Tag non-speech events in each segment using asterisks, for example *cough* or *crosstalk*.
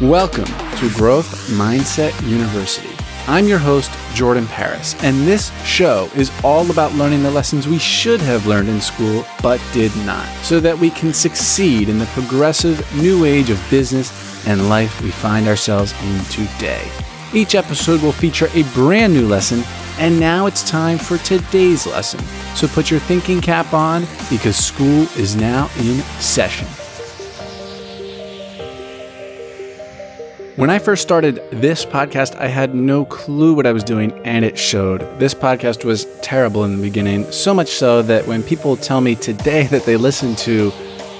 Welcome to Growth Mindset University. I'm your host, Jordan Paris, and this show is all about learning the lessons we should have learned in school but did not, so that we can succeed in the progressive new age of business and life we find ourselves in today. Each episode will feature a brand new lesson, and now it's time for today's lesson. So put your thinking cap on because school is now in session. When I first started this podcast, I had no clue what I was doing, and it showed. This podcast was terrible in the beginning, so much so that when people tell me today *laughs* that they listen to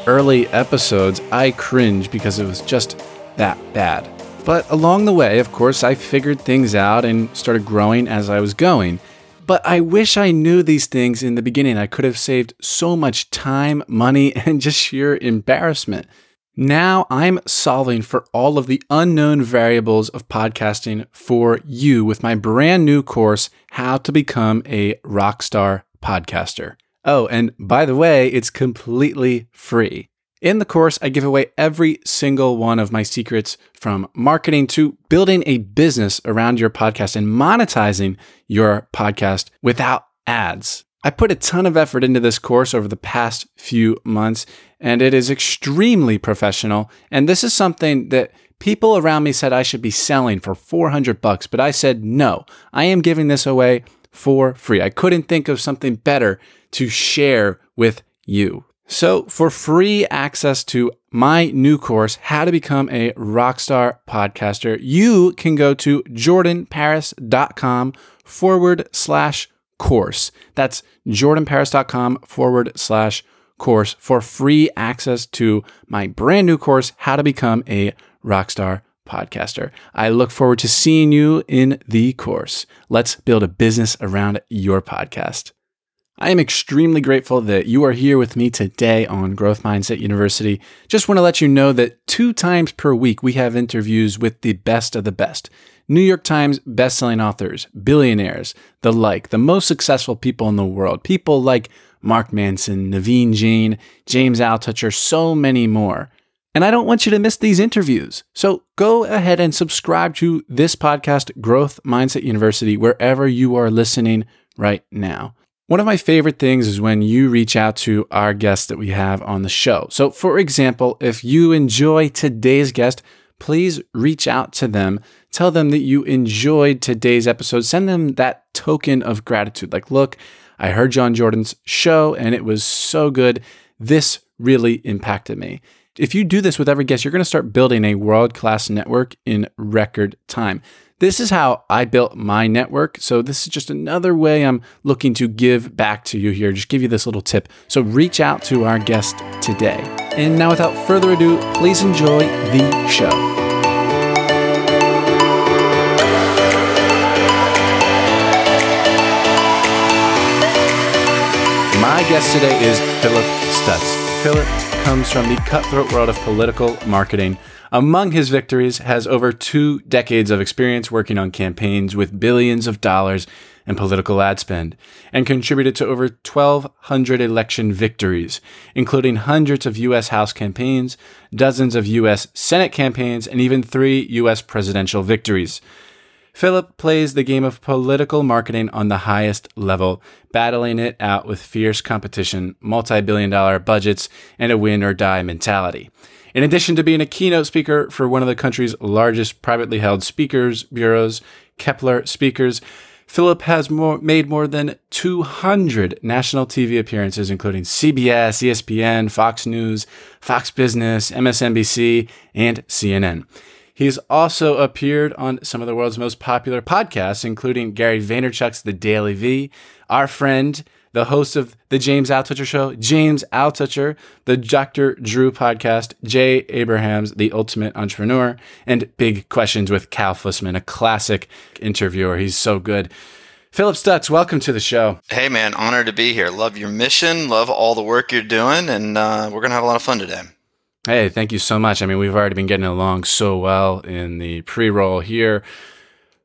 early episodes, I cringe because it was just that bad. But along the way, of course, I figured things out and started growing as I was going. But I wish I knew these things in the beginning. I could have saved so much time, money, *laughs* and just sheer embarrassment. Now I'm solving for all of the unknown variables of podcasting for you with my brand new course, How to Become a Rockstar Podcaster. Oh, and by the way, it's completely free. In the course, I give away every single one of my secrets from marketing to building a business around your podcast and monetizing your podcast without ads. I put a ton of effort into this course over the past few months, and it is extremely professional. And this is something that people around me said I should be selling for 400 bucks, but I said no. I am giving this away for free. I couldn't think of something better to share with you. So, for free access to my new course, How to Become a Rockstar Podcaster, you can go to jordanparis.com forward slash course. That's jordanparis.com forward slash course for free access to my brand new course, How to Become a Rockstar Podcaster. I look forward to seeing you in the course. Let's build a business around your podcast. I am extremely grateful that you are here with me today on Growth Mindset University. Just want to let you know that two times per week we have interviews with the best of the best. New York Times bestselling authors, billionaires, the like, the most successful people in the world, people like Mark Manson, Naveen Jain, James Altucher, so many more. And I don't want you to miss these interviews. So go ahead and subscribe to this podcast, Growth Mindset University, wherever you are listening right now. One of my favorite things is when you reach out to our guests that we have on the show. So, for example, if you enjoy today's guest, please reach out to them. Tell them that you enjoyed today's episode. Send them that token of gratitude. Like, look, I heard John Jordan's show and it was so good. This really impacted me. If you do this with every guest, you're going to start building a world class network in record time. This is how I built my network. So, this is just another way I'm looking to give back to you here, just give you this little tip. So, reach out to our guest today. And now, without further ado, please enjoy the show. My guest today is Phillip Stutts. Phillip comes from the cutthroat world of political marketing. Among his victories has over two decades of experience working on campaigns with billions of dollars in political ad spend, and contributed to over 1,200 election victories, including hundreds of U.S. House campaigns, dozens of U.S. Senate campaigns, and even three U.S. presidential victories. Phillip plays the game of political marketing on the highest level, battling it out with fierce competition, multi billion dollar budgets, and a win or die mentality. In addition to being a keynote speaker for one of the country's largest privately held speakers bureaus, Keppler Speakers, Phillip has more, made more than 200 national TV appearances, including CBS, ESPN, Fox News, Fox Business, MSNBC, and CNN. He's also appeared on some of the world's most popular podcasts, including Gary Vaynerchuk's The DailyVee, our friend the host of the James Altucher Show, James Altucher, the Dr. Drew podcast, Jay Abrahams, the ultimate entrepreneur, and Big Questions with Cal Fussman, a classic interviewer. He's so good. Phillip Stutts, welcome to the show. Hey, man, honored to be here. Love your mission, love all the work you're doing, and uh, we're going to have a lot of fun today. Hey, thank you so much. I mean, we've already been getting along so well in the pre roll here.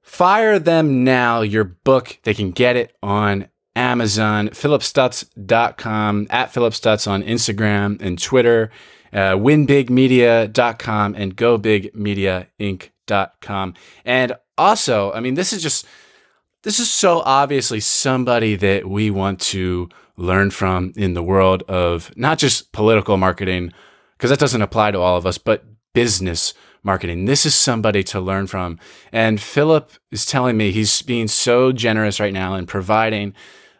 Fire Them Now, your book. They can get it on Amazon, phillipstutts.com, at phillipstutts on Instagram and Twitter. uh, winbigmedia.com and gobigmediainc.com. And also, I mean, this is just, this is so obviously somebody that we want to learn from in the world of not just political marketing, because that doesn't apply to all of us, but business marketing. This is somebody to learn from. And Phillip is telling me he's being so generous right now and providing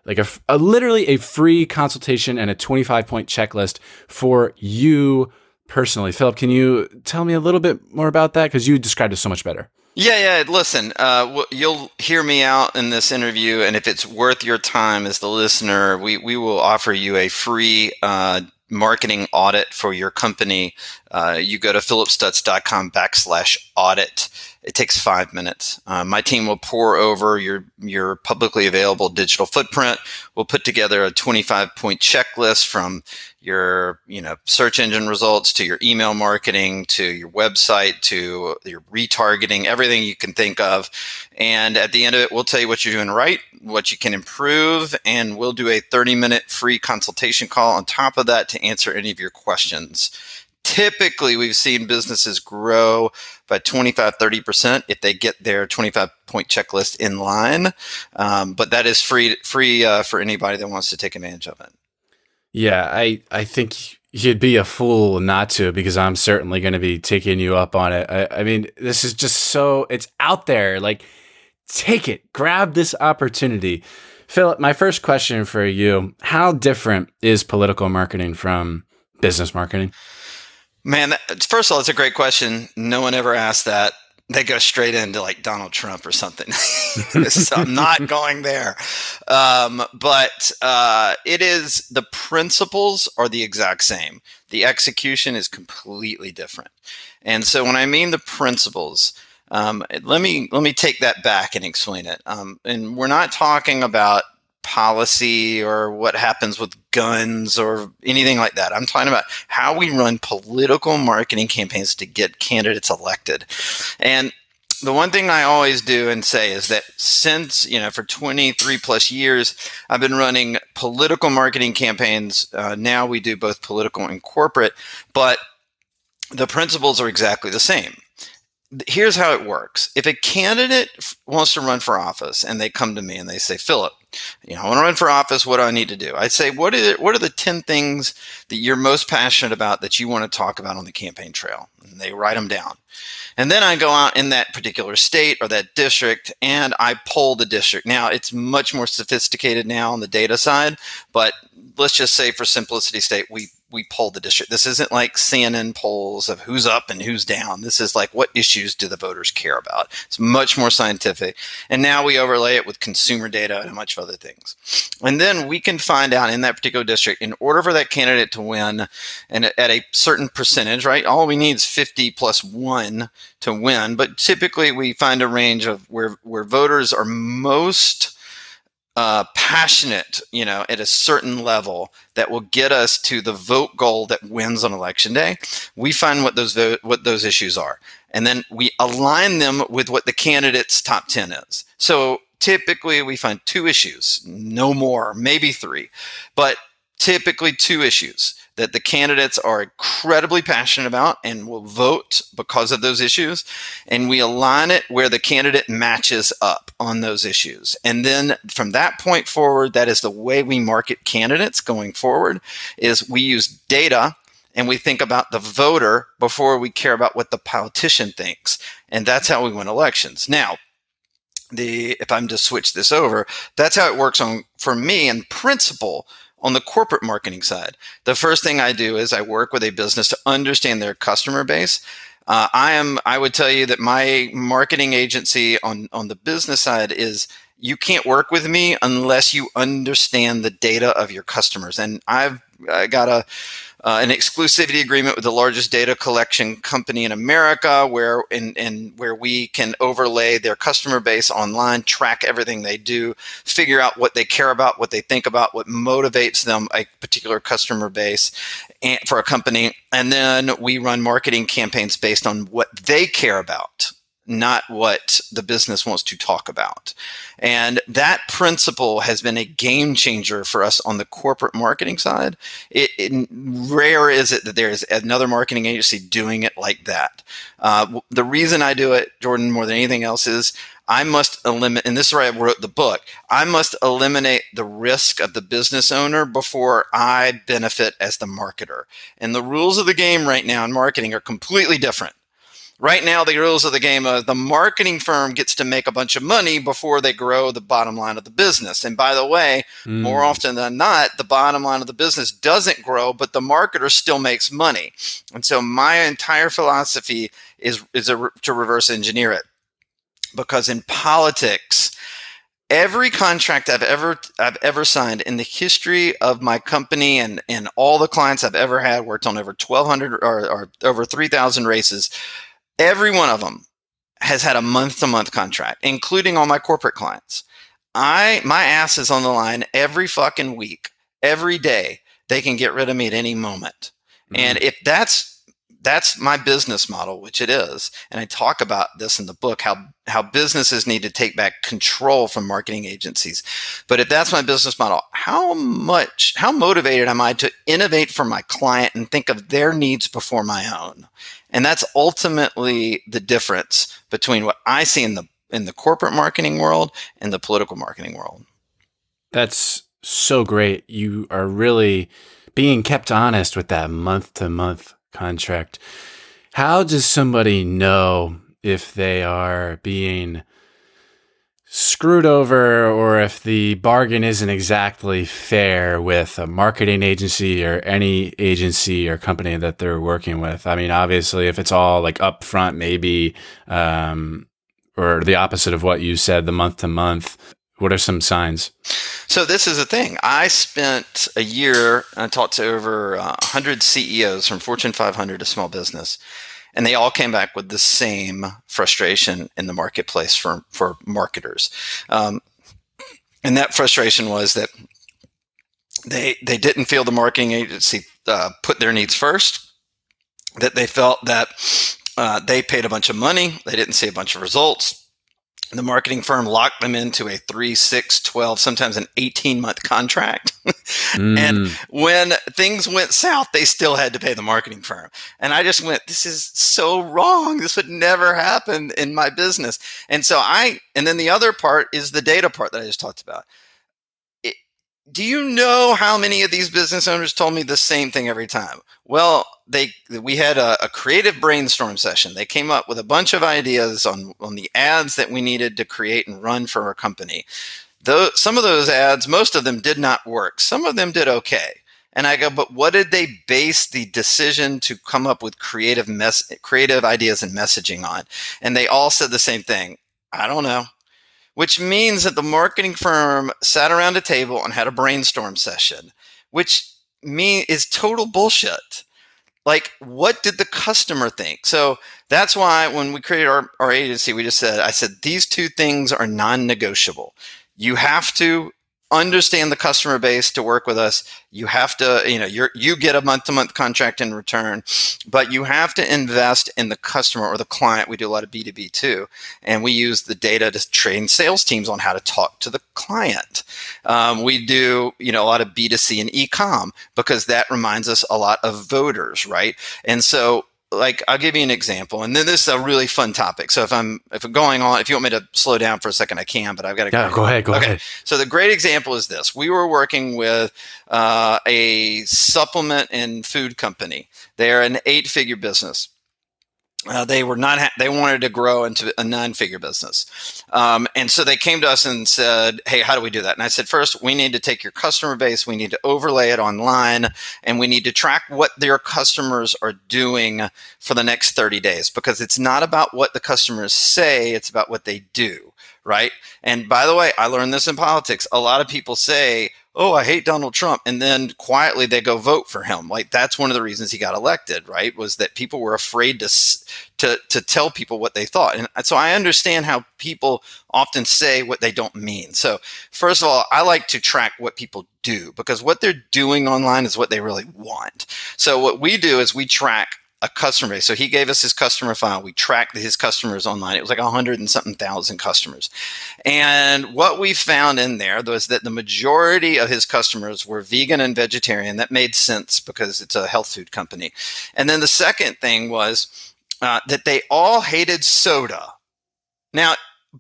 like a, a literally a free consultation and a 25 point checklist for you personally. Phillip, can you tell me a little bit more about that? Because you described it so much better. Yeah, yeah. Listen, uh, you'll hear me out in this interview, and if it's worth your time as the listener, we, we will offer you a free uh, marketing audit for your company. Uh, you go to phillipstutts.com backslash audit it takes five minutes. Uh, my team will pour over your your publicly available digital footprint. We'll put together a 25 point checklist from your you know search engine results to your email marketing to your website to your retargeting, everything you can think of. And at the end of it, we'll tell you what you're doing right, what you can improve, and we'll do a 30 minute free consultation call on top of that to answer any of your questions typically we've seen businesses grow by 25 30% if they get their 25 point checklist in line um, but that is free free uh, for anybody that wants to take advantage of it. Yeah i i think you'd be a fool not to because i'm certainly going to be taking you up on it. I, I mean this is just so it's out there. Like take it. Grab this opportunity. Phillip my first question for you how different is political marketing from business marketing Man, that, first of all, it's a great question. No one ever asked that. They go straight into like Donald Trump or something. *laughs* so I'm not going there. Um, but uh, it is the principles are the exact same. The execution is completely different. And so when I mean the principles, um, let me let me take that back and explain it. Um, and we're not talking about policy or what happens with guns or anything like that. I'm talking about how we run political marketing campaigns to get candidates elected. And the one thing I always do and say is that since, you know, for 23 plus years, I've been running political marketing campaigns. Uh, now we do both political and corporate, but the principles are exactly the same here's how it works. If a candidate wants to run for office and they come to me and they say, Phillip, you know, I want to run for office. What do I need to do? I'd say, what are the, what are the ten things that you're most passionate about that you want to talk about on the campaign trail? And they write them down, and then I go out in that particular state or that district and I poll the district. Now it's much more sophisticated now on the data side, but let's just say for simplicity's sake, we we poll the district. This isn't like CNN polls of who's up and who's down. This is like what issues do the voters care about? It's much more scientific. And now we overlay it with consumer data and a bunch of other things. And then we can find out in that particular district, in order for that candidate to win and at a certain percentage, right? All we need is 50 plus one to win. But typically we find a range of where, where voters are most uh, passionate, you know, at a certain level that will get us to the vote goal that wins on election day. We find what those vo- what those issues are, and then we align them with what the candidate's top ten is. So typically, we find two issues, no more, maybe three, but typically two issues that the candidates are incredibly passionate about and will vote because of those issues. And we align it where the candidate matches up on those issues. And then from that point forward, that is the way we market candidates going forward is we use data and we think about the voter before we care about what the politician thinks. And that's how we win elections. Now, the if I'm to switch this over, that's how it works on for me in principle on the corporate marketing side, the first thing I do is I work with a business to understand their customer base. Uh, I am. I would tell you that my marketing agency on on the business side is you can't work with me unless you understand the data of your customers. And I've I got a uh, an exclusivity agreement with the largest data collection company in America, where in, in where we can overlay their customer base online, track everything they do, figure out what they care about, what they think about, what motivates them, a particular customer base and, for a company, and then we run marketing campaigns based on what they care about not what the business wants to talk about. And that principle has been a game changer for us on the corporate marketing side. It, it rare is it that there is another marketing agency doing it like that. Uh, the reason I do it, Jordan, more than anything else, is I must eliminate, and this is where I wrote the book. I must eliminate the risk of the business owner before I benefit as the marketer. And the rules of the game right now in marketing are completely different. Right now, the rules of the game are the marketing firm gets to make a bunch of money before they grow the bottom line of the business. And by the way, mm. more often than not, the bottom line of the business doesn't grow, but the marketer still makes money. And so my entire philosophy is, is a, to reverse engineer it. Because in politics, every contract I've ever I've ever signed in the history of my company and and all the clients I've ever had worked on over 1200 or, or over 3000 races Every one of them has had a month to month contract, including all my corporate clients. I my ass is on the line every fucking week, every day. They can get rid of me at any moment. Mm-hmm. And if that's that's my business model, which it is, and I talk about this in the book how how businesses need to take back control from marketing agencies. But if that's my business model, how much how motivated am I to innovate for my client and think of their needs before my own? And that's ultimately the difference between what I see in the in the corporate marketing world and the political marketing world. That's so great. You are really being kept honest with that month to month contract. How does somebody know if they are being screwed over or if the bargain isn't exactly fair with a marketing agency or any agency or company that they're working with. I mean, obviously, if it's all like upfront, maybe, um, or the opposite of what you said, the month to month. What are some signs? So this is the thing. I spent a year. I talked to over uh, 100 CEOs from Fortune 500 to small business, and they all came back with the same frustration in the marketplace for for marketers. Um, and that frustration was that they they didn't feel the marketing agency uh, put their needs first. That they felt that uh, they paid a bunch of money, they didn't see a bunch of results the marketing firm locked them into a 3 6 12 sometimes an 18 month contract *laughs* mm. and when things went south they still had to pay the marketing firm. And i just went this is so wrong. This would never happen in my business. And so i and then the other part is the data part that i just talked about do you know how many of these business owners told me the same thing every time well, they we had a, a, creative brainstorm session. They came up with a bunch of ideas on on the ads that we needed to create and run for our company. Though some of those ads, most of them did not work. Some of them did okay. And I go, but what did they base the decision to come up with creative mess, creative ideas and messaging on? And they all said the same thing. I don't know. Which means that the marketing firm sat around a table and had a brainstorm session, which is total bullshit. Like, what did the customer think? So that's why when we created our, our agency, we just said, I said, these two things are non negotiable. You have to understand the customer base to work with us. You have to, you know, you you get a month to month contract in return, but you have to invest in the customer or the client. We do a lot of B2B too. And we use the data to train sales teams on how to talk to the client. Um, we do, you know, a lot of B2C and e-com because that reminds us a lot of voters, right? And so like I'll give you an example, and then this is a really fun topic. So if I'm if I'm going on, if you want me to slow down for a second, I can. But I've got to. Yeah, go ahead. Go okay. ahead. So the great example is this: we were working with uh, a supplement and food company. They're an eight-figure business uh, they were not ha- they wanted to grow into a nine-figure business. Um, and so they came to us and said hey how do we do that? And i said first we need to take your customer base we need to overlay it online and we need to track what their customers are doing for the next 30 days. Because it's not about what the customers say it's about what they do right? And by the way i learned this in politics. A lot of people say oh, I hate Donald Trump. And then quietly they go vote for him. Like that's one of the reasons he got elected, right? Was that people were afraid to, to, to tell people what they thought. And so I understand how people often say what they don't mean. So first of all, I like to track what people do because what they're doing online is what they really want. So what we do is we track a customer base. So he gave us his customer file. We tracked his customers online. It was like a hundred and something thousand customers. And what we found in there was that the majority of his customers were vegan and vegetarian. That made sense because it's a health food company. And then the second thing was uh, that they all hated soda. Now,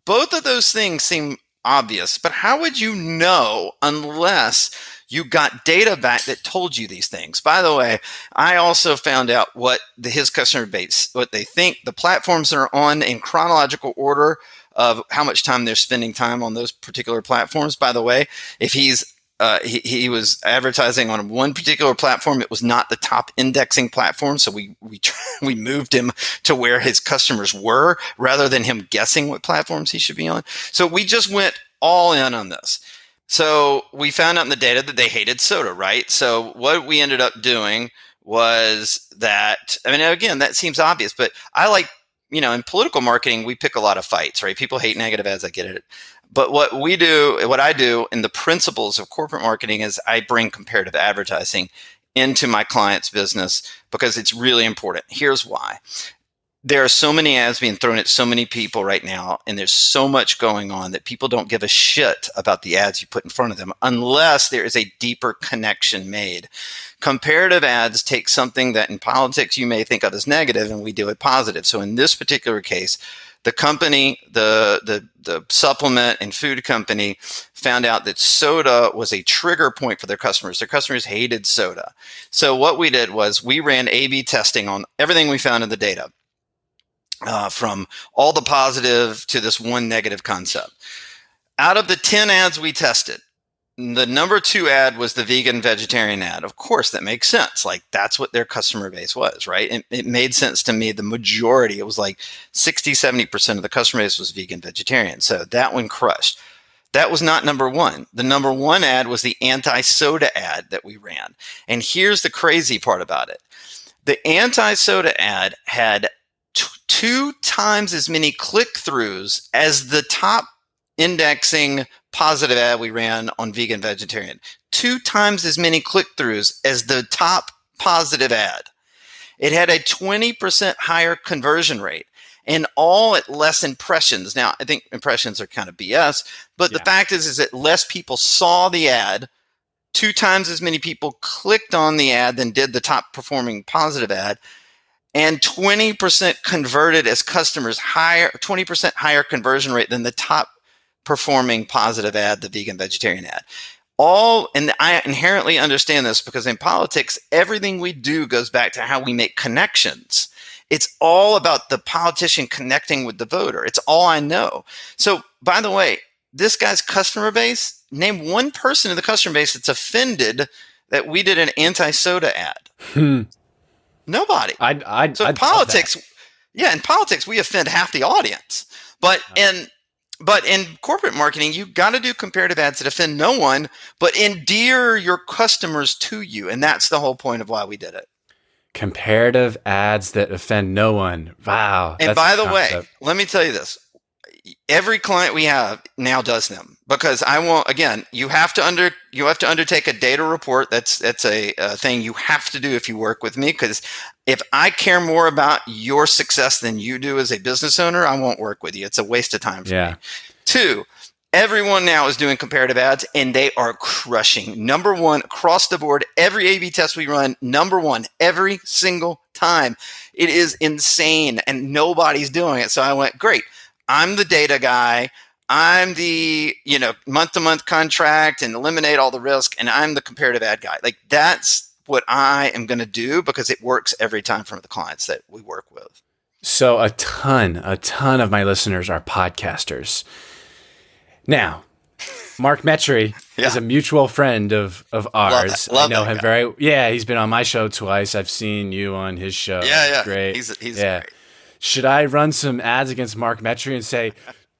both of those things seem obvious, but how would you know unless you got data back that told you these things. By the way, I also found out what the, his customer base, what they think the platforms are on in chronological order of how much time they're spending time on those particular platforms. By the way, if he's uh, he, he was advertising on one particular platform. It was not the top indexing platform, so we we *laughs* we moved him to where his customers were rather than him guessing what platforms he should be on. So we just went all in on this. So we found out in the data that they hated soda, right? So what we ended up doing was that, I mean, again, that seems obvious, but I like, you know, in political marketing, we pick a lot of fights, right? People hate negative ads. I get it. But what we do, what I do in the principles of corporate marketing is I bring comparative advertising into my client's business because it's really important. Here's why there are so many ads being thrown at so many people right now, and there's so much going on that people don't give a shit about the ads you put in front of them unless there is a deeper connection made. Comparative ads take something that in politics you may think of as negative, and we do it positive. So in this particular case, the company, the, the, the supplement and food company found out that soda was a trigger point for their customers. Their customers hated soda. So what we did was we ran A B testing on everything we found in the data uh, from all the positive to this one negative concept. Out of the 10 ads we tested, the number two ad was the vegan vegetarian ad. Of course, that makes sense. Like that's what their customer base was, right? It, it made sense to me. The majority, it was like 60, 70% of the customer base was vegan vegetarian. So that one crushed. That was not number one. The number one ad was the anti soda ad that we ran. And here's the crazy part about it the anti soda ad had t- two times as many click throughs as the top indexing positive ad we ran on vegan vegetarian. Two times as many click throughs as the top positive ad. It had a 20% higher conversion rate and all at less impressions. Now, I think impressions are kind of BS, but yeah. the fact is, is that less people saw the ad. Two times as many people clicked on the ad than did the top performing positive ad and 20% converted as customers higher 20% higher conversion rate than the top performing positive ad the vegan vegetarian ad. All and i inherently understand this because in politics everything we do goes back to how we make connections. It's all about the politician connecting with the voter. It's all i know. So by the way this guy's customer base name one person in the customer base that's offended that we did an anti-soda ad. Hmm. Nobody. I, I, so I'd politics, yeah, in politics we offend half the audience, but in but in corporate marketing, you got to do comparative ads that offend no one, but endear your customers to you, and that's the whole point of why we did it. Comparative ads that offend no one. Wow. And by the way, let me tell you this: every client we have now does them. Because I want again you have to under you have to undertake a data report. That's that's a, a thing you have to do if you work with me. Because if I care more about your success than you do as a business owner I won't work with you. It's a waste of time yeah. Me. Two everyone now is doing comparative ads and they are crushing. Number one across the board every A/B test we run number one every single time. It is insane and nobody's doing it. So I went great I'm the data guy. I'm the, you know, month to month contract and eliminate all the risk. And I'm the comparative ad guy. Like that's what I am going to do because it works every time for the clients that we work with. So a ton, a ton of my listeners are podcasters. Now, Mark Metry *laughs* yeah. is a mutual friend of of ours. Love Love I know him guy. very. Yeah, he's been on my show twice. I've seen you on his show. Yeah, yeah, great. He's he's yeah. great should I run some ads against Mark Metry and say,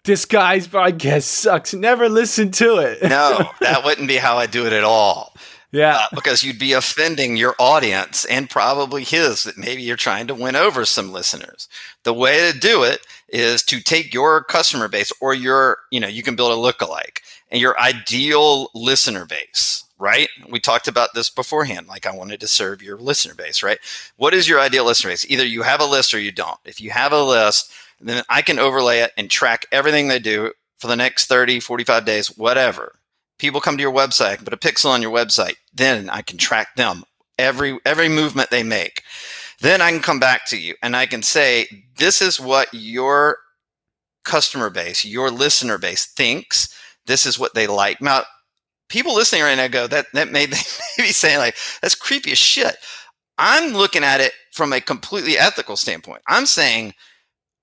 this guy's podcast sucks. Never listen to it. no, *laughs* that wouldn't be how I do it at all. Yeah. Uh, because you'd be offending your audience and probably his that maybe you're trying to win over some listeners. The way to do it is to take your customer base or your, you know, you can build a lookalike and your ideal listener base right? We talked about this beforehand. Like, I wanted to serve your listener base, right? What is your ideal listener base? Either you have a list or you don't. If you have a list, then I can overlay it and track everything they do for the next 30, 45 days, whatever. People come to your website, put a pixel on your website. Then I can track them every every movement they make. Then I can come back to you and I can say, this is what your customer base, your listener base thinks. This is what they like. Now, people listening right now go, that that may, *laughs* may be saying like, that's creepy as shit. I'm looking at it from a completely ethical standpoint. I'm saying,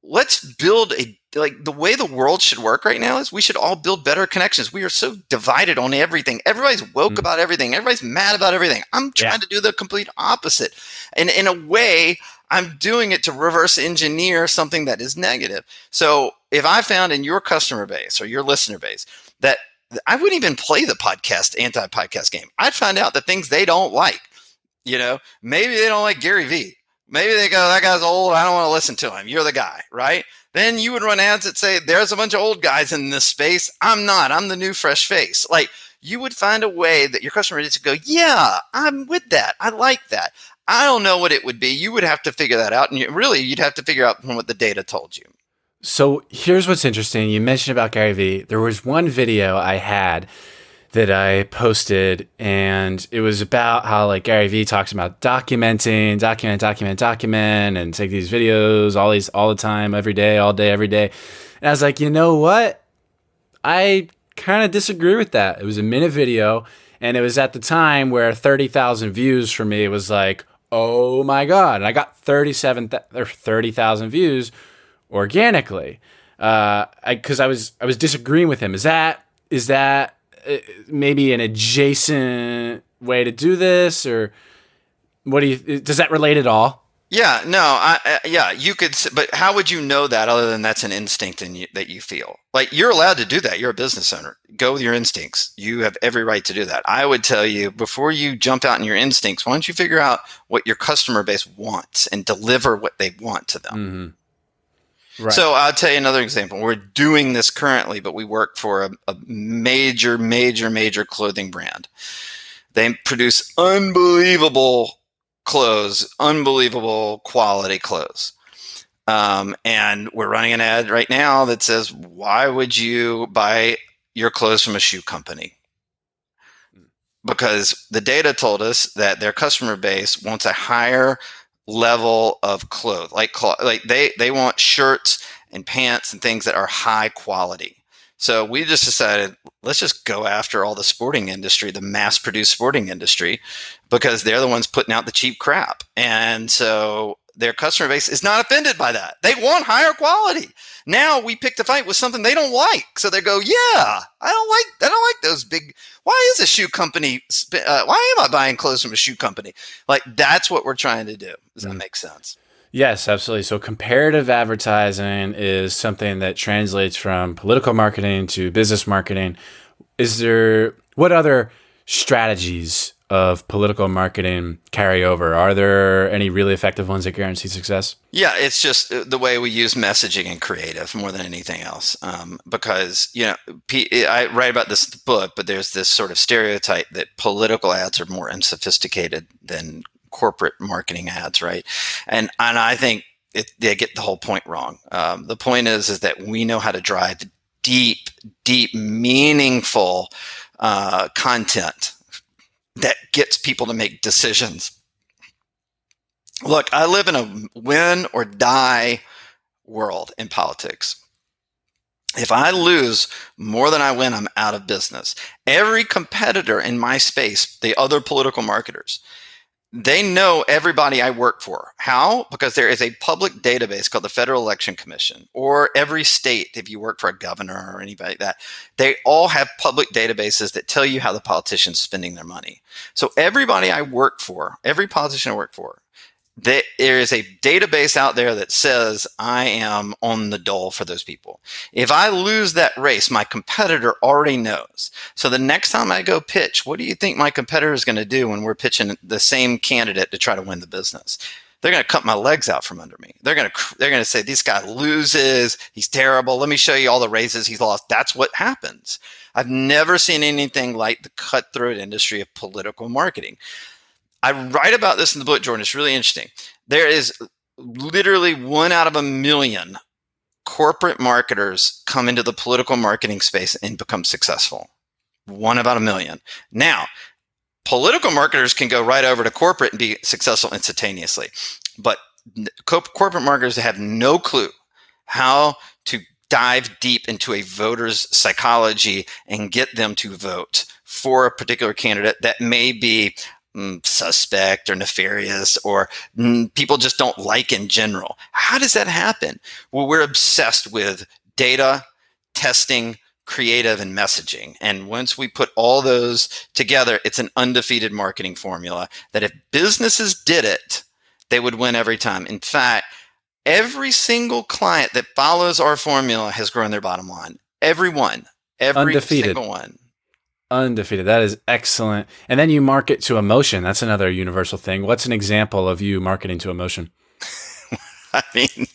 let's build a like the way the world should work right now is we should all build better connections. We are so divided on everything. Everybody's woke mm. about everything. Everybody's mad about everything. I'm trying yeah. to do the complete opposite. And in a way, I'm doing it to reverse engineer something that is negative. So if I found in your customer base or your listener base that I wouldn't even play the podcast anti podcast game, I'd find out the things they don't like. You know, maybe they don't like Gary Vee. Maybe they go, that guy's old. I don't want to listen to him. You're the guy, right? Then you would run ads that say, there's a bunch of old guys in this space. I'm not. I'm the new fresh face. Like you would find a way that your customer is to go, yeah, I'm with that. I like that. I don't know what it would be. You would have to figure that out. And you, really, you'd have to figure out from what the data told you. So here's what's interesting. You mentioned about Gary Vee. There was one video I had that I posted, and it was about how like Gary Vee talks about documenting, document, document, document, and take these videos all these all the time, every day, all day, every day. And I was like, you know what? I kind of disagree with that. It was a minute video, and it was at the time where thirty thousand views for me was like, oh my god! And I got thirty seven or thirty thousand views organically, because uh, I, I was I was disagreeing with him. Is that is that uh, maybe an adjacent way to do this, or what do you? Does that relate at all? Yeah, no, I, uh, yeah, you could, but how would you know that other than that's an instinct in you, that you feel? Like you're allowed to do that. You're a business owner. Go with your instincts. You have every right to do that. I would tell you before you jump out in your instincts, why don't you figure out what your customer base wants and deliver what they want to them? Mm-hmm. Right. So I'll tell you another example. We're doing this currently, but we work for a, a major, major, major clothing brand. They produce unbelievable clothes, unbelievable quality clothes. Um, and we're running an ad right now that says, Why would you buy your clothes from a shoe company? Because the data told us that their customer base wants a higher level of clothes. Like like they they want shirts and pants and things that are high quality. So we just decided let's just go after all the sporting industry, the mass produced sporting industry, because they're the ones putting out the cheap crap. And so their customer base is not offended by that. They want higher quality. Now we pick the fight with something they don't like. So they go, yeah, I don't like, I don't like those big. Why is a shoe company? Uh, why am I buying clothes from a shoe company? Like that's what we're trying to do. Does that mm. make sense? Yes, absolutely. So comparative advertising is something that translates from political marketing to business marketing. Is there what other strategies of political marketing carry over? Are there any really effective ones that guarantee success? Yeah, it's just uh, the way we use messaging and creative more than anything else. Um, because you know, I write about this in the book, but there's this sort of stereotype that political ads are more unsophisticated than corporate marketing ads, right? And and I think it, they get the whole point wrong. Um, the point is is that we know how to drive deep, deep, meaningful uh, content that gets people to make decisions. Look, I live in a win or die world in politics. If I lose more than I win, I'm out of business. Every competitor in my space, the other political marketers, they know everybody I work for. How? Because there is a public database called the Federal Election Commission, or every state, if you work for a governor or anybody like that, they all have public databases that tell you how the politician's spending their money. So everybody I work for, every politician I work for, there is a database out there that says I am on the dole for those people. If I lose that race, my competitor already knows. So the next time I go pitch, what do you think my competitor is going to do when we're pitching the same candidate to try to win the business? they're going to cut my legs out from under me. They're going to they're going to say this guy loses, he's terrible. Let me show you all the raises he's lost. That's what happens. I've never seen anything like the cutthroat industry of political marketing. I write about this in the book, Jordan. It's really interesting. There is literally one out of a million corporate marketers come into the political marketing space and become successful. One about a million. Now, political marketers can go right over to corporate and be successful instantaneously, but corporate marketers have no clue how to dive deep into a voter's psychology and get them to vote for a particular candidate that may be mm, suspect or nefarious or mm, people just don't like in general. How does that happen? Well, we're obsessed with data, testing, creative, and messaging. And once we put all those together, it's an undefeated marketing formula that if businesses did it, they would win every time. In fact, every single client that follows our formula has grown their bottom line. Everyone. Every Undefeated. single one. Undefeated. That is excellent. And then you market to emotion. That's another universal thing. What's an example of you marketing to emotion? *laughs* I mean,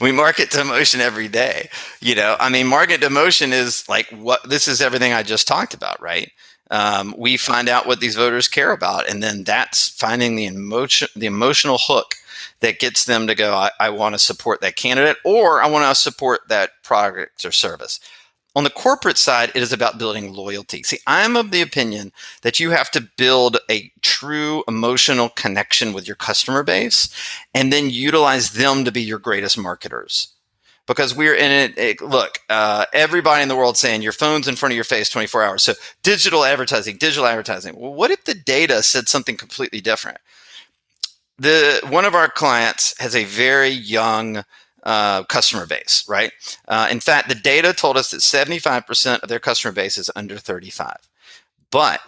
we market to emotion every day. You know, I mean, market to emotion is like what this is everything I just talked about, right? Um, we find out what these voters care about, and then that's finding the emotion, the emotional hook that gets them to go, I, I want to support that candidate or I want to support that product or service. On the corporate side, it is about building loyalty. See, I'm of the opinion that you have to build a true emotional connection with your customer base and then utilize them to be your greatest marketers. Because we're in it. it look, uh, everybody in the world saying your phone's in front of your face 24 hours. So digital advertising, digital advertising. Well, what if the data said something completely different? The one of our clients has a very young uh, customer base, right? Uh, in fact, the data told us that 75% of their customer base is under 35, but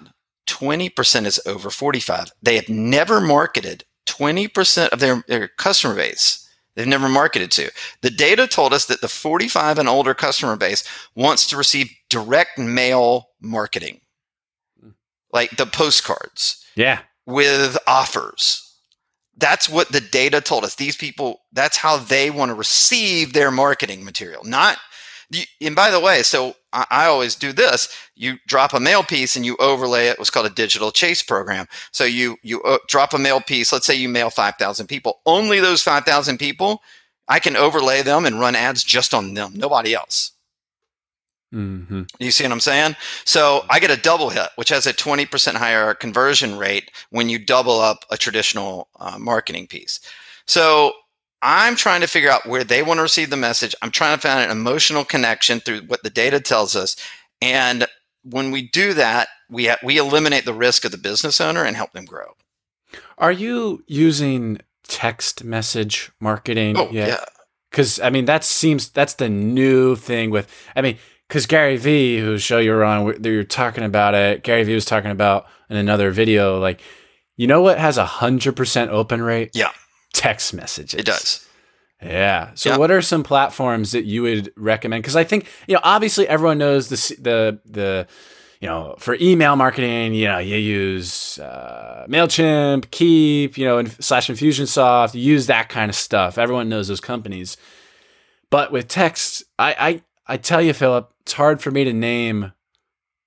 20% is over 45. They have never marketed 20% of their, their customer base. They've never marketed to. The data told us that the 45 and older customer base wants to receive direct mail marketing, like the postcards. Yeah. With offers that's what the data told us. These people, that's how they want to receive their marketing material. Not, and by the way, so I, always do this. You drop a mail piece and you overlay it. What's called a digital chase program. So you you uh, drop a mail piece. Let's say you mail five thousand people. Only those five thousand people, I can overlay them and run ads just on them. Nobody else. Mm-hmm. You see what I'm saying? So I get a double hit, which has a 20% higher conversion rate when you double up a traditional uh, marketing piece. So I'm trying to figure out where they want to receive the message. I'm trying to find an emotional connection through what the data tells us. And when we do that, we, ha- we eliminate the risk of the business owner and help them grow. Are you using text message marketing? Oh, yet? yeah. Because I mean, that seems that's the new thing with. I mean, because Gary Vee, whose show you're on, you're talking about it. Gary Vee was talking about in another video, like, you know what has a hundred percent open rate? Yeah, text messages. It does. Yeah. So, yeah. what are some platforms that you would recommend? Because I think you know, obviously, everyone knows the the the you know, for email marketing, you know, you use uh, Mailchimp, Keap, you know, and slash Infusionsoft. You use that kind of stuff. Everyone knows those companies. But with text, I, I, I tell you, Phillip, it's hard for me to name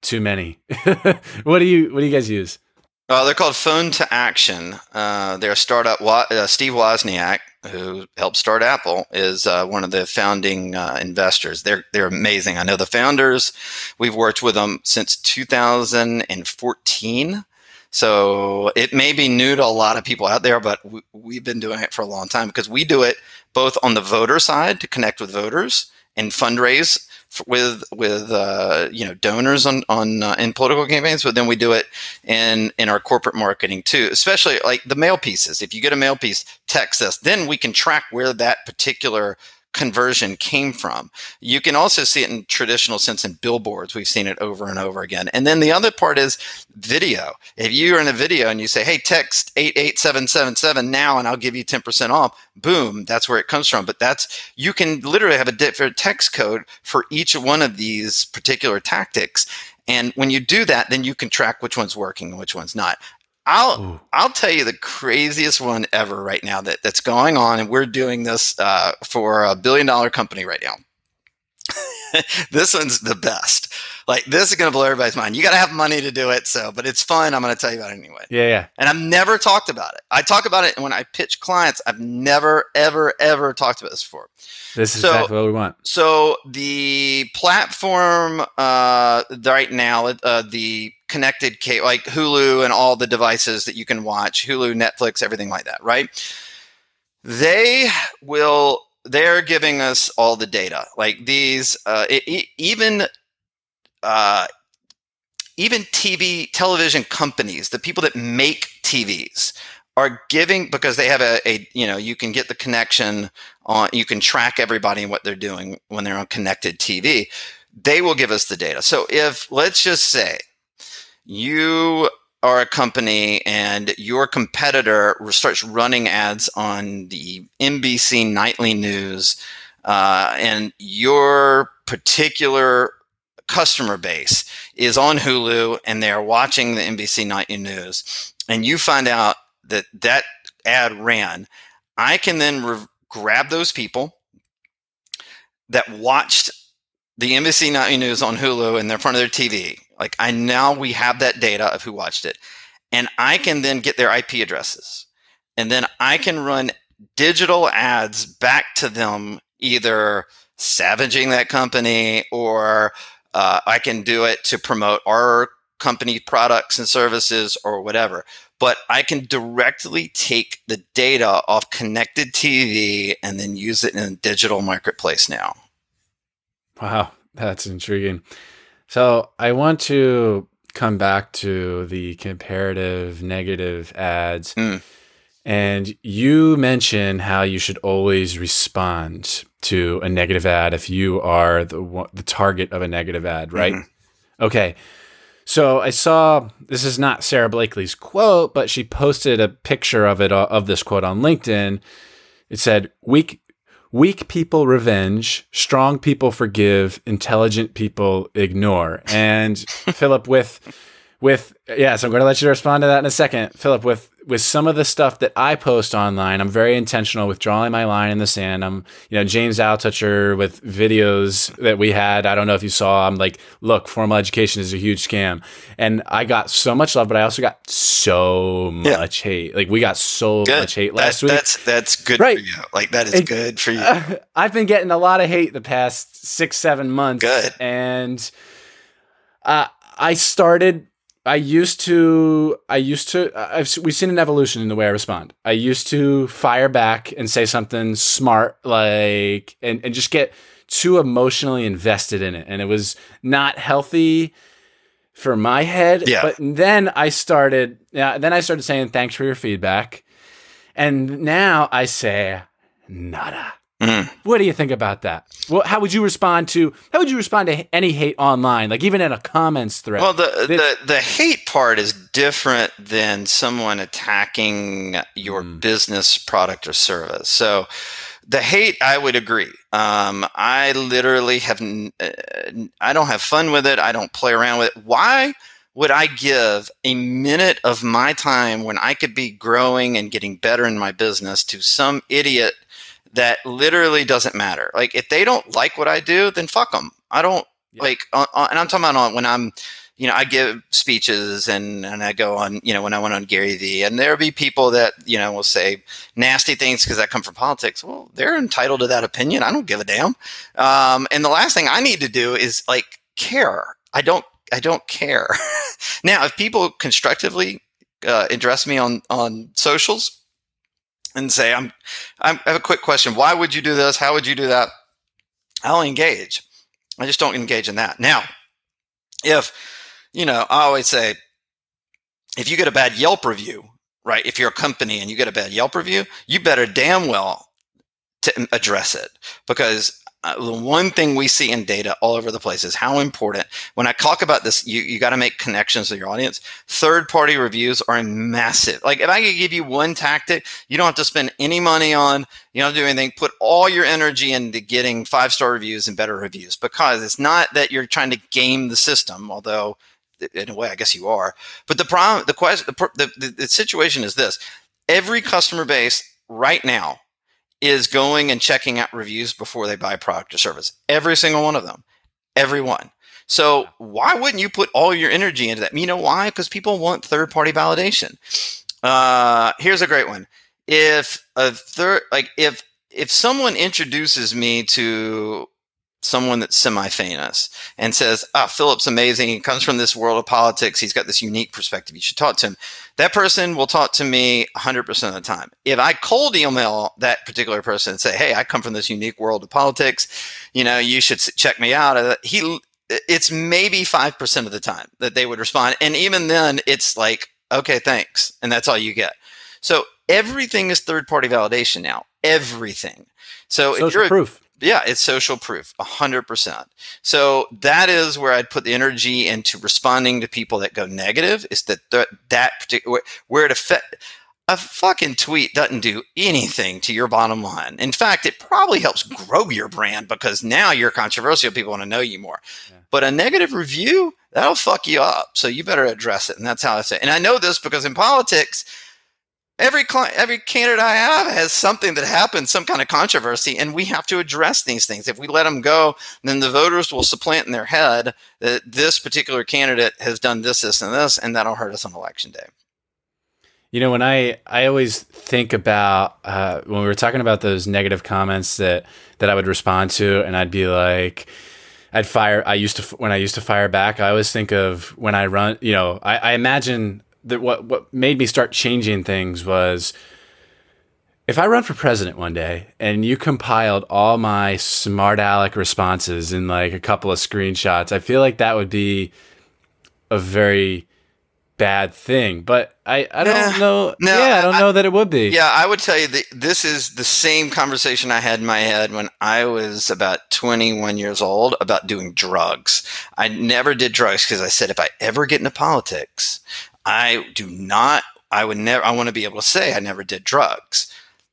too many. *laughs* what do you What do you guys use? Uh, they're called Phone2Action. Uh, they're a startup. Uh, Steve Wozniak, who helped start Apple, is uh, one of the founding uh, investors. They're they're amazing. I know the founders. We've worked with them since 2014. So it may be new to a lot of people out there, but we, have been doing it for a long time because we do it both on the voter side to connect with voters and fundraise with with uh, you know donors on on uh, in political campaigns, but then we do it in in our corporate marketing too. Especially like the mail pieces. If you get a mail piece, text us. Then we can track where that particular conversion came from. You can also see it in traditional sense in billboards. We've seen it over and over again. And then the other part is video. If you're in a video and you say, hey, text 88777 now and I'll give you 10% off, boom, that's where it comes from. But that's, you can literally have a different text code for each one of these particular tactics. And when you do that, then you can track which one's working and which one's not. I'll Ooh. I'll tell you the craziest one ever right now that, that's going on, and we're doing this uh, for a billion dollar company right now. *laughs* this one's the best. Like this is going to blow everybody's mind. You got to have money to do it. So, but it's fun. I'm going to tell you about it anyway. Yeah, yeah. And I've never talked about it. I talk about it when I pitch clients. I've never, ever, ever talked about this before. This is so, exactly what we want. So the platform uh, right now, uh, the connected like Hulu and all the devices that you can watch, Hulu, Netflix, everything like that, right? They will they're giving us all the data. Like these, uh, it, it, even uh, even TV television companies, the people that make TVs, are giving because they have a, a you know you can get the connection on you can track everybody and what they're doing when they're on connected TV. They will give us the data. So if let's just say you are a company and your competitor starts running ads on the NBC nightly news, uh, and your particular customer base is on Hulu and they are watching the NBC nightly news, and you find out that that ad ran, I can then re- grab those people that watched the NBC nightly news on Hulu in the front of their TV like I now we have that data of who watched it. And I can then get their IP addresses. And then I can run digital ads back to them, either savaging that company or uh, I can do it to promote our company products and services or whatever. But I can directly take the data off connected TV and then use it in a digital marketplace now. Wow, that's intriguing. So I want to come back to the comparative negative ads. Mm. And you mentioned how you should always respond to a negative ad if you are the the target of a negative ad, right? Mm-hmm. Okay. So I saw this is not Sara Blakely's quote, but she posted a picture of it uh, of this quote on LinkedIn. It said, "Weak weak people revenge, strong people forgive, intelligent people ignore. And *laughs* Phillip, with with yeah, so I'm going to let you respond to that in a second, Phillip. With with some of the stuff that I post online, I'm very intentional with drawing my line in the sand. I'm, you know, James Altucher with videos that we had. I don't know if you saw. I'm like, look, formal education is a huge scam, and I got so much love, but I also got so much yeah. hate. Like we got so good. much hate last that, week. That's that's good right. for you. Like that is it, good for you. Uh, I've been getting a lot of hate the past six, seven months. Good, and uh, I started I used to, I used to, I've, we've seen an evolution in the way I respond. I used to fire back and say something smart, like, and, and just get too emotionally invested in it. And it was not healthy for my head. Yeah. But then I started, yeah, then I started saying, thanks for your feedback. And now I say, nada. Mm. What do you think about that? Well, how would you respond to how would you respond to any hate online, like even in a comments thread? Well, the the, the hate part is different than someone attacking your mm. business product or service. So, the hate, I would agree. Um, I literally have uh, I don't have fun with it. I don't play around with it. Why? would I give a minute of my time when I could be growing and getting better in my business to some idiot that literally doesn't matter. Like if they don't like what I do, then fuck them. I don't yeah. like, uh, uh, and I'm talking about when I'm, you know, I give speeches and, and I go on, you know, when I went on Gary Vee and there'll be people that, you know, will say nasty things because I come from politics. Well, they're entitled to that opinion. I don't give a damn. Um, and the last thing I need to do is like care. I don't, I don't care. *laughs* now, if people constructively uh, address me on, on socials, and say, I'm, I'm, I have a quick question. Why would you do this? How would you do that? I'll engage. I just don't engage in that. Now, if, you know, I always say, if you get a bad Yelp review, right? If you're a company and you get a bad Yelp review, you better damn well to address it because uh, the one thing we see in data all over the place is how important when i talk about this you, you got to make connections with your audience. Third party reviews are massive. Like if i could give you one tactic you don't have to spend any money on you don't do anything. Put all your energy into getting five star reviews and better reviews because it's not that you're trying to game the system although in a way, I guess you are. But the problem, the question, the, the, the situation is this: every customer base right now is going and checking out reviews before they buy product or service. Every single one of them, every one. So why wouldn't you put all your energy into that? You know why? Because people want third party validation. Uh, here's a great one. If a third, like if if someone introduces me to someone that's semi-famous and says, "Ah, oh, Phillip's amazing. He comes from this world of politics. He's got this unique perspective. You should talk to him." That person will talk to me 100% of the time. If I cold email that particular person and say, "Hey, I come from this unique world of politics. You know, you should check me out." Uh, he it's maybe 5% of the time that they would respond. And even then it's like, "Okay, thanks." And that's all you get. So everything is third party validation now. Everything. So Social if you're proof yeah, it's social proof, 100%. So that is where I'd put the energy into responding to people that go negative is that th- that particular where it affect a fucking tweet doesn't do anything to your bottom line. In fact, it probably helps grow your brand because now you're controversial. People want to know you more. Yeah. But a negative review, that'll fuck you up. So you better address it. And that's how I say it. And I know this because in politics, every client, every candidate I have has something that happened, some kind of controversy, and we have to address these things. If we let them go, then the voters will supplant in their head that this particular candidate has done this, this, and this, and that'll hurt us on election day. You know, when I I always think about uh, when we were talking about those negative comments that that I would respond to, and I'd be like. I'd fire. I used to when I used to fire back. I always think of when I run. You know, I, I imagine that what what made me start changing things was if I run for president one day and you compiled all my smart aleck responses in like a couple of screenshots, I feel like that would be a very bad thing. But I, I don't know. No, yeah, I don't I, know that it would be. Yeah, I would tell you that this is the same conversation I had in my head when I was about 21 years old about doing drugs. I never did drugs because I said if I ever get into politics, I do not, I would never, I want to be able to say I never did drugs.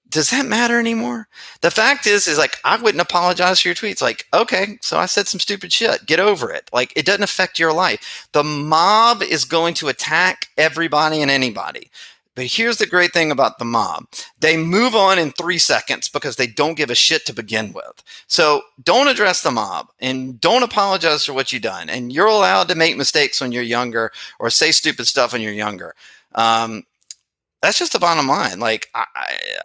Does that matter anymore? The fact is, is like, I wouldn't apologize for your tweets. Like, okay, so I said some stupid shit. Get over it. Like, it doesn't affect your life. The mob is going to attack everybody and anybody. But here's the great thing about the mob they move on in three seconds because they don't give a shit to begin with. So don't address the mob and don't apologize for what you've done. And you're allowed to make mistakes when you're younger or say stupid stuff when you're younger. Um, that's just the bottom line. Like I,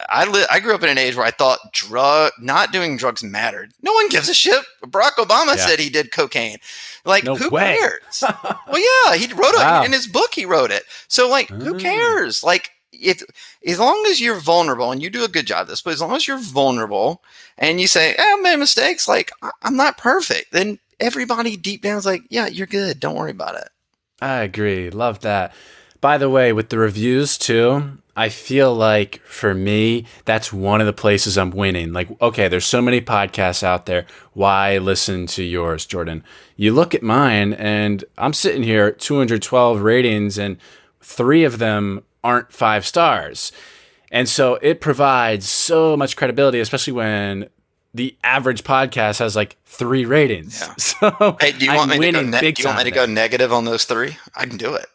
I, li- I, grew up in an age where I thought drug, not doing drugs mattered. No one gives a shit. Barack Obama yeah. said he did cocaine. Like no who way. cares? *laughs* well, yeah, he wrote wow. it in his book. He wrote it. So like, who mm. cares? Like if as long as you're vulnerable and you do a good job this, but as long as you're vulnerable and you say, "I made mistakes," like I'm not perfect, then everybody deep down is like, "Yeah, you're good. Don't worry about it." I agree. Love that. By the way, with the reviews too, I feel like for me, that's one of the places I'm winning. Like, okay, there's so many podcasts out there. Why listen to yours, Jordan? You look at mine, and I'm sitting here 212 ratings, and three of them aren't five stars. And so it provides so much credibility, especially when the average podcast has like three ratings. Yeah. *laughs* So hey, do you want I'm me to go ne- do you want me to go negative on those three? I can do it.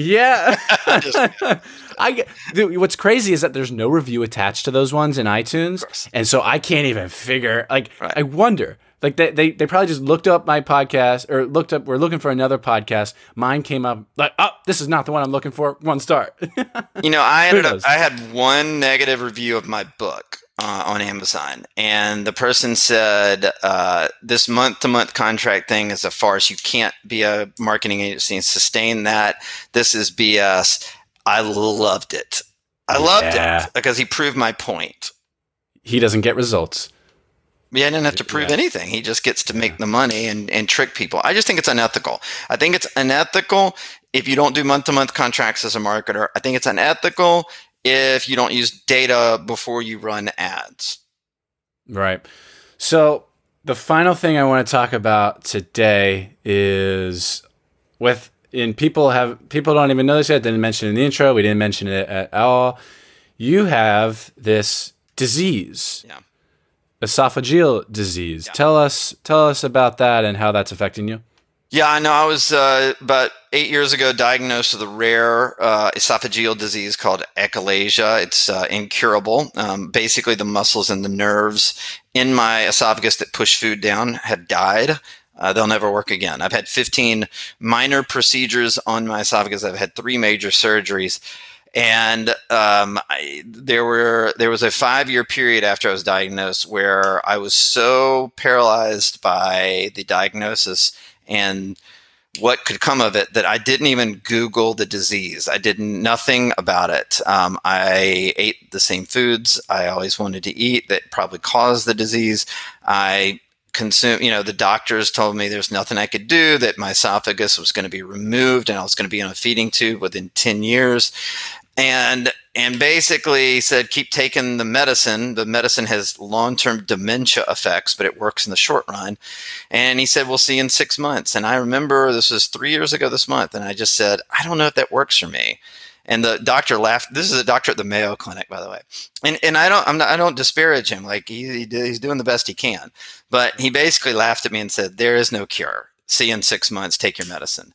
Yeah. *laughs* I dude, what's crazy is that there's no review attached to those ones in iTunes. And so I can't even figure like right. I wonder. Like they, they they probably just looked up my podcast or looked up we're looking for another podcast. Mine came up like, oh, this is not the one I'm looking for. One star. *laughs* you know, I ended up I had one negative review of my book uh, on Amazon, and the person said uh, this month-to-month contract thing is a farce. You can't be a marketing agency and sustain that. This is BS. I loved it. I loved yeah. it because he proved my point. He doesn't get results. Yeah, he didn't have to prove yeah. anything. He just gets to make the money and, and trick people. I just think it's unethical. I think it's unethical if you don't do month to month contracts as a marketer. I think it's unethical if you don't use data before you run ads. Right. So the final thing I want to talk about today is with and people have people don't even know this yet. Didn't mention it in the intro. We didn't mention it at all. You have this disease. Yeah. Esophageal disease. Yeah. Tell us tell us about that and how that's affecting you. Yeah, I know. I was uh, about eight years ago diagnosed with a rare uh, esophageal disease called achalasia. It's uh, incurable. Um, basically, the muscles and the nerves in my esophagus that push food down have died. Uh, they'll never work again. I've had 15 minor procedures on my esophagus. I've had three major surgeries and um, I, there were there was a five year period after I was diagnosed where I was so paralyzed by the diagnosis and what could come of it that I didn't even Google the disease. I did nothing about it. Um, I ate the same foods I always wanted to eat that probably caused the disease. I consume you know the doctors told me there's nothing i could do that my esophagus was going to be removed and i was going to be on a feeding tube within 10 years and and basically said keep taking the medicine. The medicine has long-term dementia effects but it works in the short run. And he said we'll see in six months. And i remember this was three years ago this month and i just said i don't know if that works for me. And the doctor laughed. This is a doctor at the mayo clinic by the way. And and i don't not i don't disparage him. Like he, he he's doing the best he can. But he basically laughed at me and said there is no cure. See in six months. Take your medicine.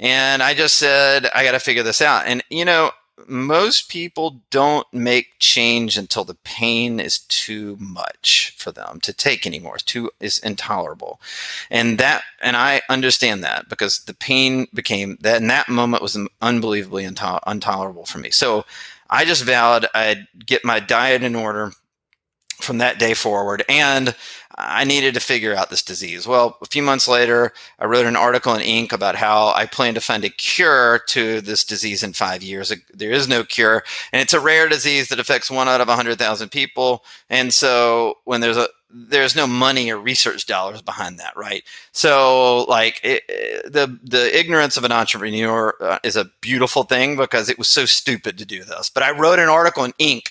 And i just said i got to figure this out. And you know most people don't make change until the pain is too much for them to take anymore. It's too is intolerable, and that and I understand that because the pain became that in that moment was unbelievably intolerable for me. So I just vowed I'd get my diet in order from that day forward, and I needed to figure out this disease. Well, a few months later, I wrote an article in Inc. about how I plan to find a cure to this disease in five years. There is no cure, and it's a rare disease that affects one out of 100,000 people. And so, when there's a there's no money or research dollars behind that, right? So, like it, the the ignorance of an entrepreneur uh, is a beautiful thing because it was so stupid to do this. But I wrote an article in Inc.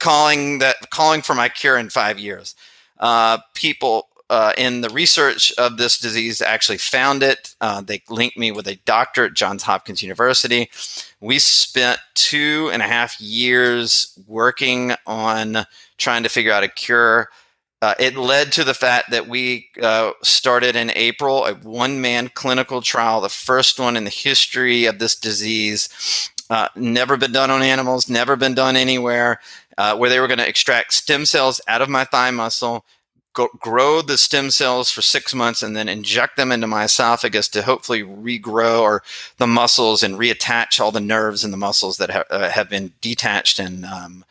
calling that calling for my cure in five years uh, people uh, in the research of this disease actually found it. Uh, they linked me with a doctor at Johns Hopkins University. We spent two and a half years working on trying to figure out a cure. Uh, it led to the fact that we uh, started in April a one man clinical trial, the first one in the history of this disease. Uh, never been done on animals, never been done anywhere uh, where they were going to extract stem cells out of my thigh muscle, go, grow the stem cells for six months, and then inject them into my esophagus to hopefully regrow or the muscles and reattach all the nerves in the muscles that ha- uh, have been detached and um,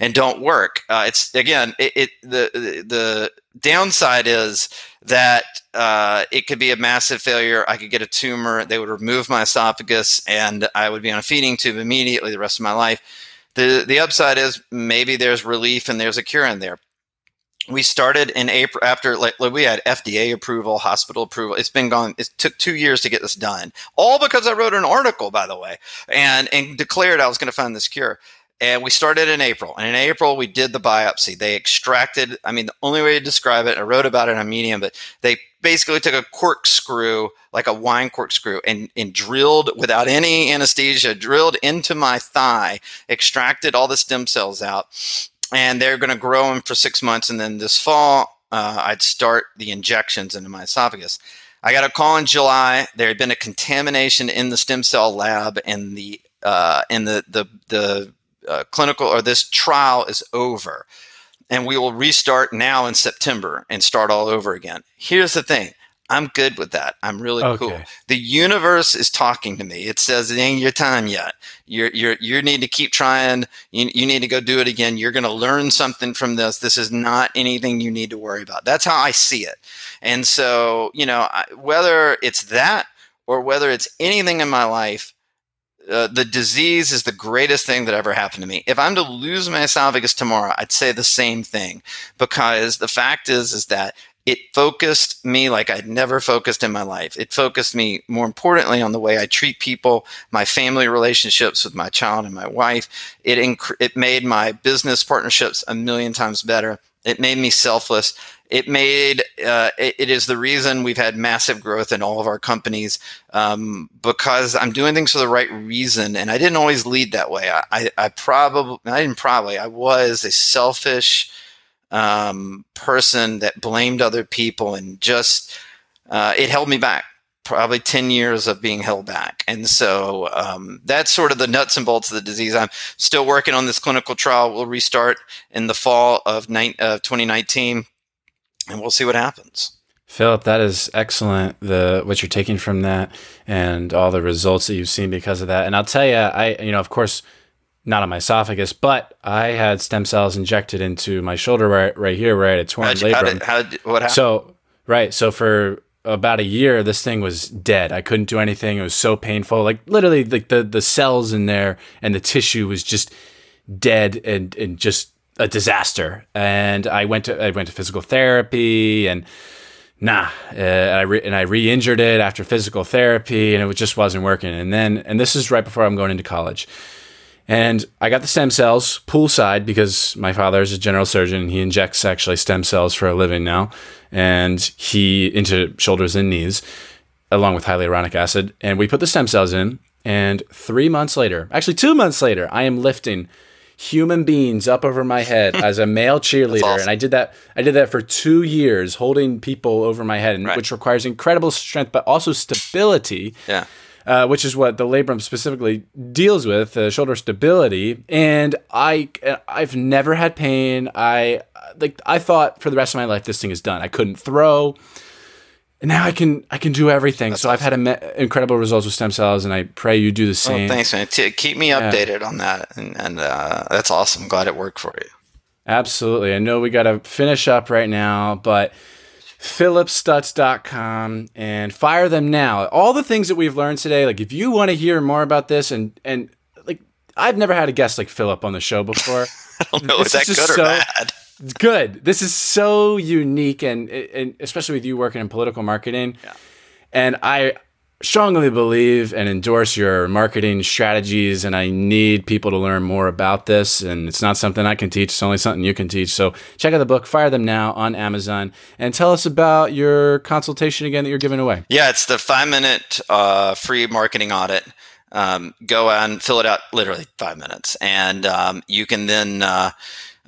and don't work. Uh, it's again, it, it, the the downside is that uh, it could be a massive failure. I could get a tumor. They would remove my esophagus, and I would be on a feeding tube immediately the rest of my life the the upside is maybe there's relief and there's a cure in there. We started in April after like, we had FDA approval, hospital approval. It's been gone. It took two years to get this done, all because I wrote an article, by the way, and and declared I was going to find this cure. And we started in April. And in April, we did the biopsy. They extracted, I mean, the only way to describe it, I wrote about it on Medium, but they basically took a corkscrew, like a wine corkscrew, and, and drilled without any anesthesia, drilled into my thigh, extracted all the stem cells out. And they're going to grow them for six months. And then this fall, uh, I'd start the injections into my esophagus. I got a call in July. There had been a contamination in the stem cell lab, and the uh, and the the the uh, clinical or this trial is over and we will restart now in September and start all over again. Here's the thing. I'm good with that. I'm really okay. cool. The universe is talking to me. It says it ain't your time yet. You're you're you need to keep trying. You, you need to go do it again. You're going to learn something from this. This is not anything you need to worry about. That's how I see it. And so, you know, whether it's that or whether it's anything in my life, uh, the disease is the greatest thing that ever happened to me. If I'm to lose my esophagus tomorrow, I'd say the same thing because the fact is is that it focused me like I'd never focused in my life. It focused me more importantly on the way I treat people, my family relationships with my child and my wife. It inc- it made my business partnerships a million times better. It made me selfless it made uh, it, it is the reason we've had massive growth in all of our companies um, because I'm doing things for the right reason, and I didn't always lead that way. I, I, I probably I didn't probably I was a selfish um, person that blamed other people and just uh, it held me back probably 10 years of being held back. And so um, that's sort of the nuts and bolts of the disease. I'm still working on this clinical trial. We'll restart in the fall of, ni- 2019 and we'll see what happens. Phillip, that is excellent. The what you're taking from that and all the results that you've seen because of that. And I'll tell you, I you know, of course, not on my esophagus, but I had stem cells injected into my shoulder right, right here, where I had a torn how'd you, labrum. How did, how did, what happened? So right, so for about a year, this thing was dead. I couldn't do anything. It was so painful. Like literally, like the the cells in there and the tissue was just dead and and just a disaster. And I went to I went to physical therapy and nah, uh, I re- and I re-injured it after physical therapy, and it just wasn't working. And then, and this is right before I'm going into college, and I got the stem cells poolside because my father is a general surgeon. He injects actually stem cells for a living now, and he into shoulders and knees, along with hyaluronic acid. And we put the stem cells in, and three months later, actually two months later, I am lifting human beings up over my head *laughs* as a male cheerleader. awesome. and i did that i did that for two years holding people over my head right. which requires incredible strength but also stability yeah. uh, which is what the labrum specifically deals with uh, shoulder stability. And i i've never had pain. I like i thought for the rest of my life this thing is done. I couldn't throw and now I can I can do everything. That's so awesome. I've had me- incredible results with stem cells, and I pray you do the same. Oh, thanks, man. T- keep me updated yeah. on that, and, and uh, that's awesome. Glad it worked for you. Absolutely. I know we got to finish up right now, but phillipstutts.com and fire them now. All the things that we've learned today, like if you want to hear more about this, and and like I've never had a guest like Phillip on the show before. *laughs* I don't know, is that good or so, bad? Good. This is so unique, and, and especially with you working in political marketing. Yeah. And I strongly believe and endorse your marketing strategies, and I need people to learn more about this. And it's not something I can teach; it's only something you can teach. So check out the book, Fire Them Now, on Amazon, and tell us about your consultation again that you're giving away. Yeah, it's the five minute uh, free marketing audit. Um, go and fill it out literally five minutes, and um, you can then. Uh,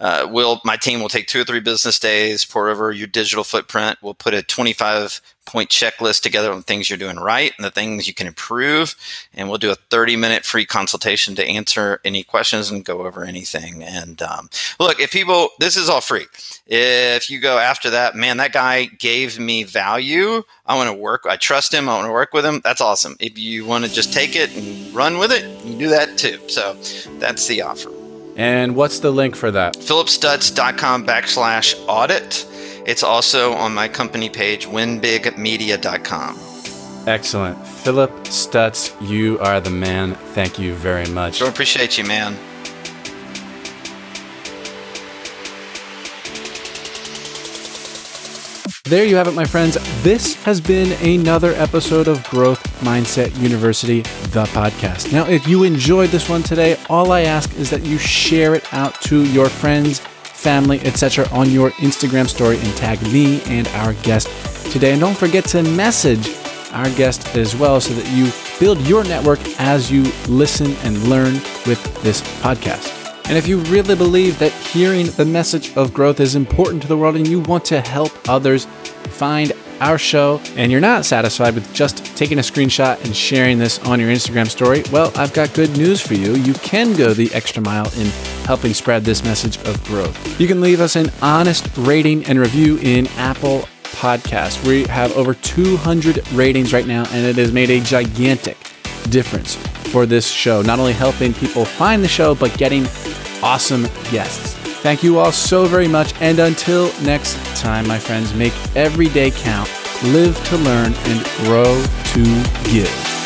uh, we'll my team will take two or three business days, pour over your digital footprint. We'll put a 25 point checklist together on things you're doing right and the things you can improve. And we'll do a 30 minute free consultation to answer any questions and go over anything. And um, look, if people, this is all free. If you go after that, man, that guy gave me value. I want to work. I trust him. I want to work with him. That's awesome. If you want to just take it and run with it, you do that too. So that's the offer. And what's the link for that? phillipstutts.com backslash audit. It's also on my company page, winbigmedia.com. Excellent. Phillip Stutts, you are the man. Thank you very much. I appreciate you, man. There you have it, my friends. This has been another episode of Growth Mindset University, the podcast. Now, if you enjoyed this one today, all I ask is that you share it out to your friends, family, etc. on your Instagram story and tag me and our guest today. And don't forget to message our guest as well so that you build your network as you listen and learn with this podcast. And if you really believe that hearing the message of growth is important to the world and you want to help others find our show and you're not satisfied with just taking a screenshot and sharing this on your Instagram story, well, I've got good news for you. You can go the extra mile in helping spread this message of growth. You can leave us an honest rating and review in Apple Podcasts. We have over 200 ratings right now, and it has made a gigantic difference for this show, not only helping people find the show, but getting awesome guests. Thank you all so very much. And until next time, my friends, make every day count, live to learn, and grow to give.